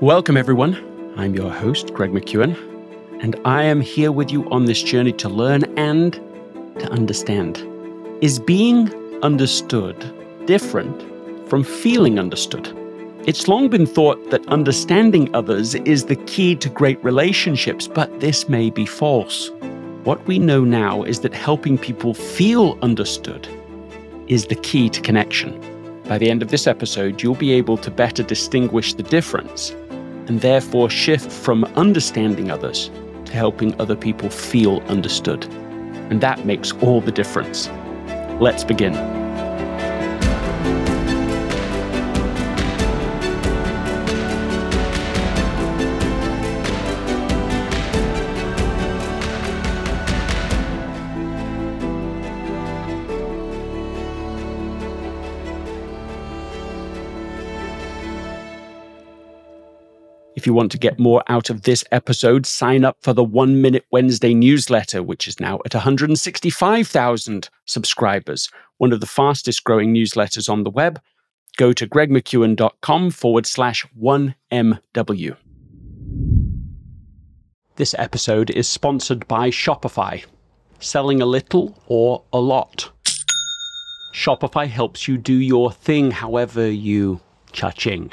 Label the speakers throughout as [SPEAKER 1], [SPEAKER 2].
[SPEAKER 1] Welcome, everyone. I'm your host, Greg McKeown, and I am here with you on this journey to learn and to understand. Is being understood different from feeling understood? It's long been thought that understanding others is the key to great relationships, but this may be false. What we know now is that helping people feel understood is the key to connection. By the end of this episode, you'll be able to better distinguish the difference and therefore shift from understanding others to helping other people feel understood. And that makes all the difference. Let's begin. If you want to get more out of this episode, sign up for the One Minute Wednesday newsletter, which is now at 165,000 subscribers, one of the fastest growing newsletters on the web. Go to gregmckeown.com forward slash 1MW. This episode is sponsored by Shopify. Selling a little or a lot. Shopify helps you do your thing however you cha-ching.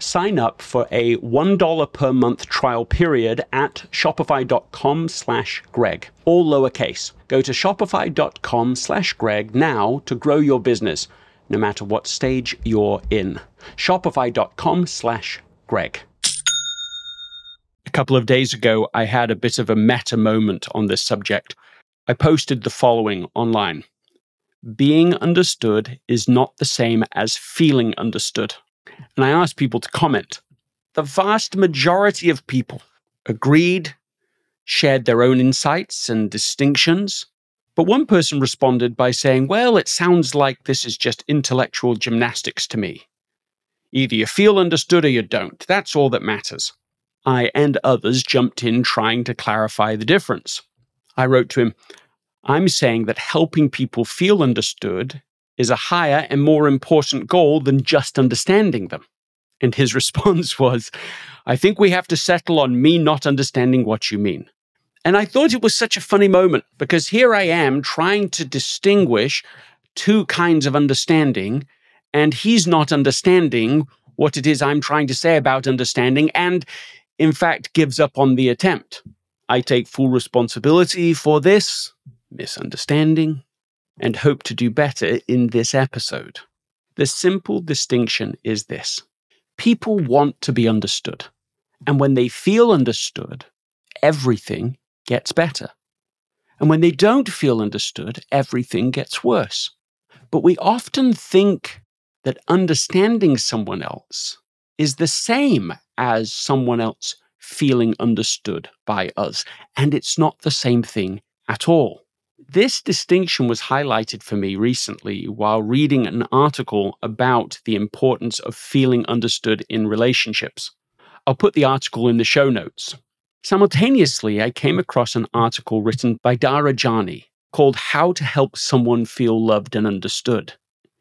[SPEAKER 1] sign up for a $1 per month trial period at shopify.com slash greg all lowercase. Go to shopify.com slash greg now to grow your business no matter what stage you're in. Shopify.com slash greg. A couple of days ago i had a bit of a meta moment on this subject. I posted the following online. Being understood is not the same as feeling understood and I asked people to comment. The vast majority of people agreed, shared their own insights and distinctions. But one person responded by saying, Well, it sounds like this is just intellectual gymnastics to me. Either you feel understood or you don't. That's all that matters. I and others jumped in trying to clarify the difference. I wrote to him, I'm saying that helping people feel understood is a higher and more important goal than just understanding them. And his response was, I think we have to settle on me not understanding what you mean. And I thought it was such a funny moment because here I am trying to distinguish two kinds of understanding, and he's not understanding what it is I'm trying to say about understanding, and in fact gives up on the attempt. I take full responsibility for this misunderstanding, and hope to do better in this episode. The simple distinction is this people want to be understood. And when they feel understood, everything gets better. And when they don't feel understood, everything gets worse. But we often think that understanding someone else is the same as someone else feeling understood by us. And it's not the same thing at all. This distinction was highlighted for me recently while reading an article about the importance of feeling understood in relationships. I'll put the article in the show notes. Simultaneously, I came across an article written by Dara Jani called How to Help Someone Feel Loved and Understood.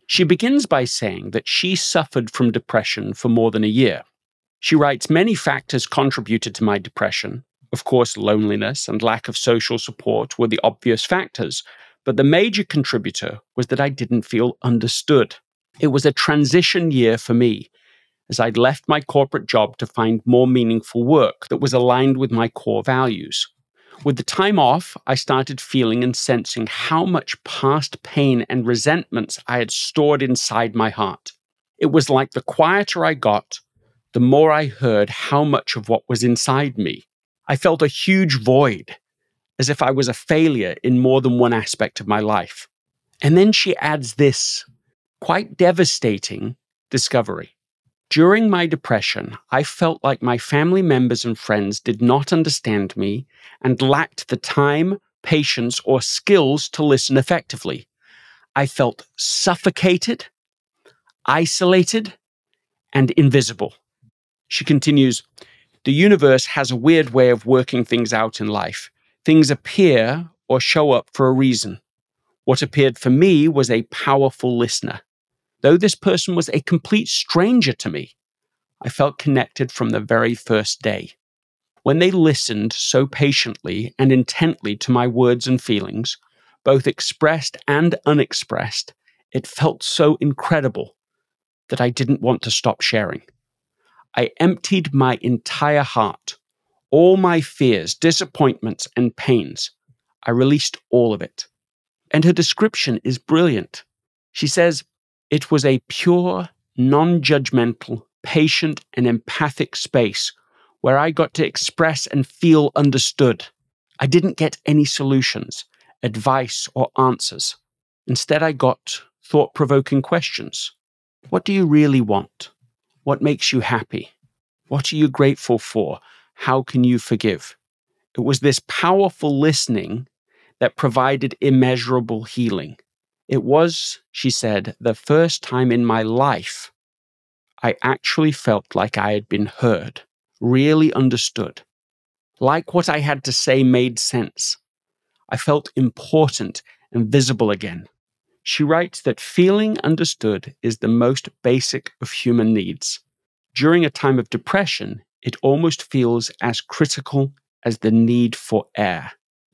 [SPEAKER 1] She begins by saying that she suffered from depression for more than a year. She writes Many factors contributed to my depression. Of course, loneliness and lack of social support were the obvious factors, but the major contributor was that I didn't feel understood. It was a transition year for me, as I'd left my corporate job to find more meaningful work that was aligned with my core values. With the time off, I started feeling and sensing how much past pain and resentments I had stored inside my heart. It was like the quieter I got, the more I heard how much of what was inside me. I felt a huge void, as if I was a failure in more than one aspect of my life. And then she adds this quite devastating discovery. During my depression, I felt like my family members and friends did not understand me and lacked the time, patience, or skills to listen effectively. I felt suffocated, isolated, and invisible. She continues The universe has a weird way of working things out in life. Things appear or show up for a reason. What appeared for me was a powerful listener. Though this person was a complete stranger to me, I felt connected from the very first day. When they listened so patiently and intently to my words and feelings, both expressed and unexpressed, it felt so incredible that I didn't want to stop sharing. I emptied my entire heart, all my fears, disappointments, and pains. I released all of it. And her description is brilliant. She says, It was a pure, non judgmental, patient, and empathic space where I got to express and feel understood. I didn't get any solutions, advice, or answers. Instead, I got thought provoking questions. What do you really want? What makes you happy? What are you grateful for? How can you forgive? It was this powerful listening that provided immeasurable healing. It was, she said, the first time in my life I actually felt like I had been heard, really understood. Like what I had to say made sense. I felt important and visible again. She writes that feeling understood is the most basic of human needs. During a time of depression, it almost feels as critical as the need for air.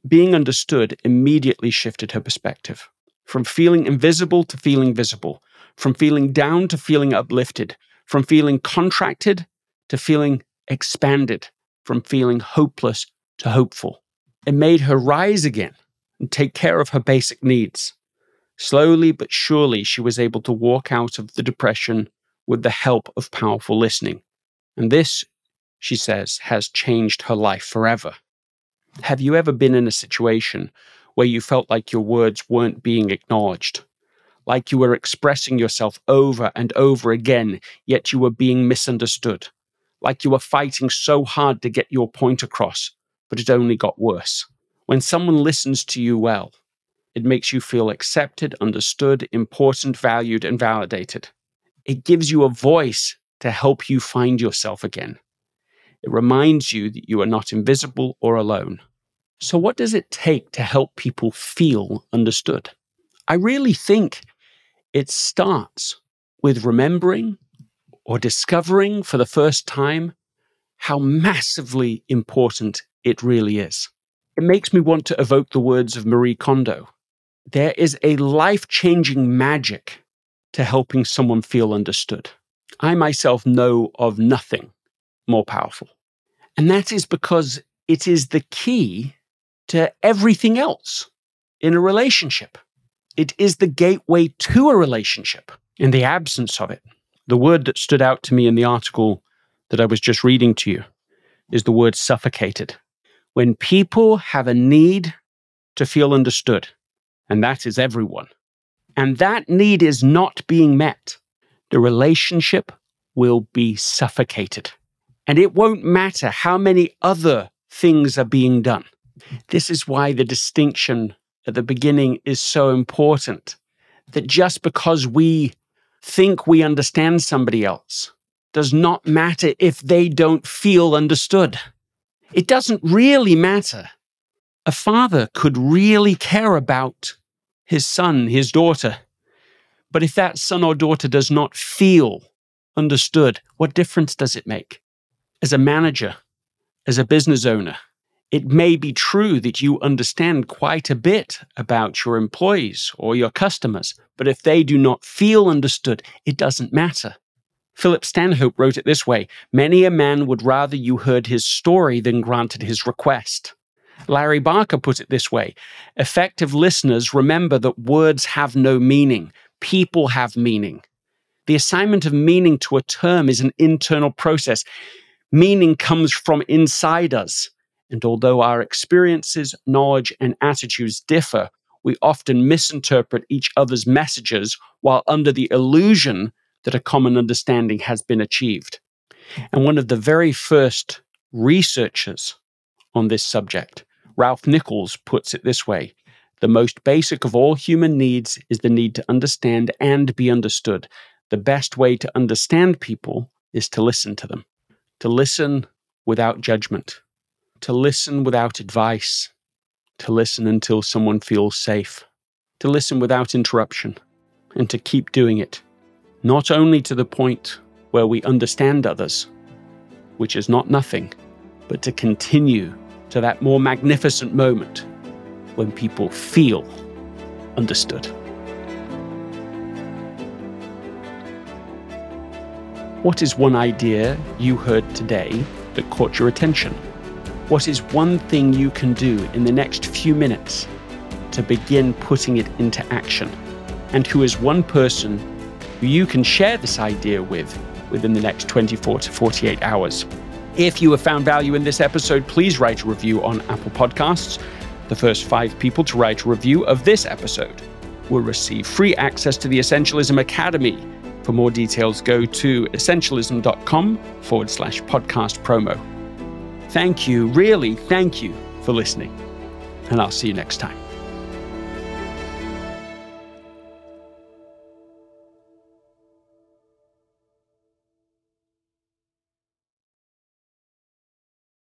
[SPEAKER 1] Being understood immediately shifted her perspective from feeling invisible to feeling visible, from feeling down to feeling uplifted, from feeling contracted to feeling expanded, from feeling hopeless to hopeful. It made her rise again and take care of her basic needs. Slowly but surely, she was able to walk out of the depression with the help of powerful listening. And this, she says, has changed her life forever. Have you ever been in a situation where you felt like your words weren't being acknowledged? Like you were expressing yourself over and over again, yet you were being misunderstood? Like you were fighting so hard to get your point across, but it only got worse? When someone listens to you well, it makes you feel accepted, understood, important, valued, and validated. It gives you a voice to help you find yourself again. It reminds you that you are not invisible or alone. So, what does it take to help people feel understood? I really think it starts with remembering or discovering for the first time how massively important it really is. It makes me want to evoke the words of Marie Kondo there is a life changing magic to helping someone feel understood. I myself know of nothing more powerful. And that is because it is the key to everything else in a relationship. It is the gateway to a relationship in the absence of it. The word that stood out to me in the article that I was just reading to you is the word suffocated. When people have a need to feel understood, and that is everyone, and that need is not being met, the relationship will be suffocated. And it won't matter how many other things are being done. This is why the distinction at the beginning is so important. That just because we think we understand somebody else does not matter if they don't feel understood. It doesn't really matter a father could really care about his son, his daughter, But if that son or daughter does not feel understood, what difference does it make? As a manager, as a business owner, it may be true that you understand quite a bit about your employees or your customers, but if they do not feel understood, it doesn't matter. Philip Stanhope wrote it this way Many a man would rather you heard his story than granted his request. Larry Barker put it this way Effective listeners remember that words have no meaning, people have meaning. The assignment of meaning to a term is an internal process. Meaning comes from inside us. And although our experiences, knowledge, and attitudes differ, we often misinterpret each other's messages while under the illusion that a common understanding has been achieved. And one of the very first researchers on this subject, Ralph Nichols, puts it this way The most basic of all human needs is the need to understand and be understood. The best way to understand people is to listen to them, to listen without judgment. To listen without advice, to listen until someone feels safe, to listen without interruption, and to keep doing it, not only to the point where we understand others, which is not nothing, but to continue to that more magnificent moment when people feel understood. What is one idea you heard today that caught your attention? What is one thing you can do in the next few minutes to begin putting it into action? And who is one person who you can share this idea with within the next 24 to 48 hours? If you have found value in this episode, please write a review on Apple Podcasts. The first five people to write a review of this episode will receive free access to the Essentialism Academy. For more details, go to essentialism.com forward slash podcast promo. Thank you, really, thank you for listening. And I'll see you next time.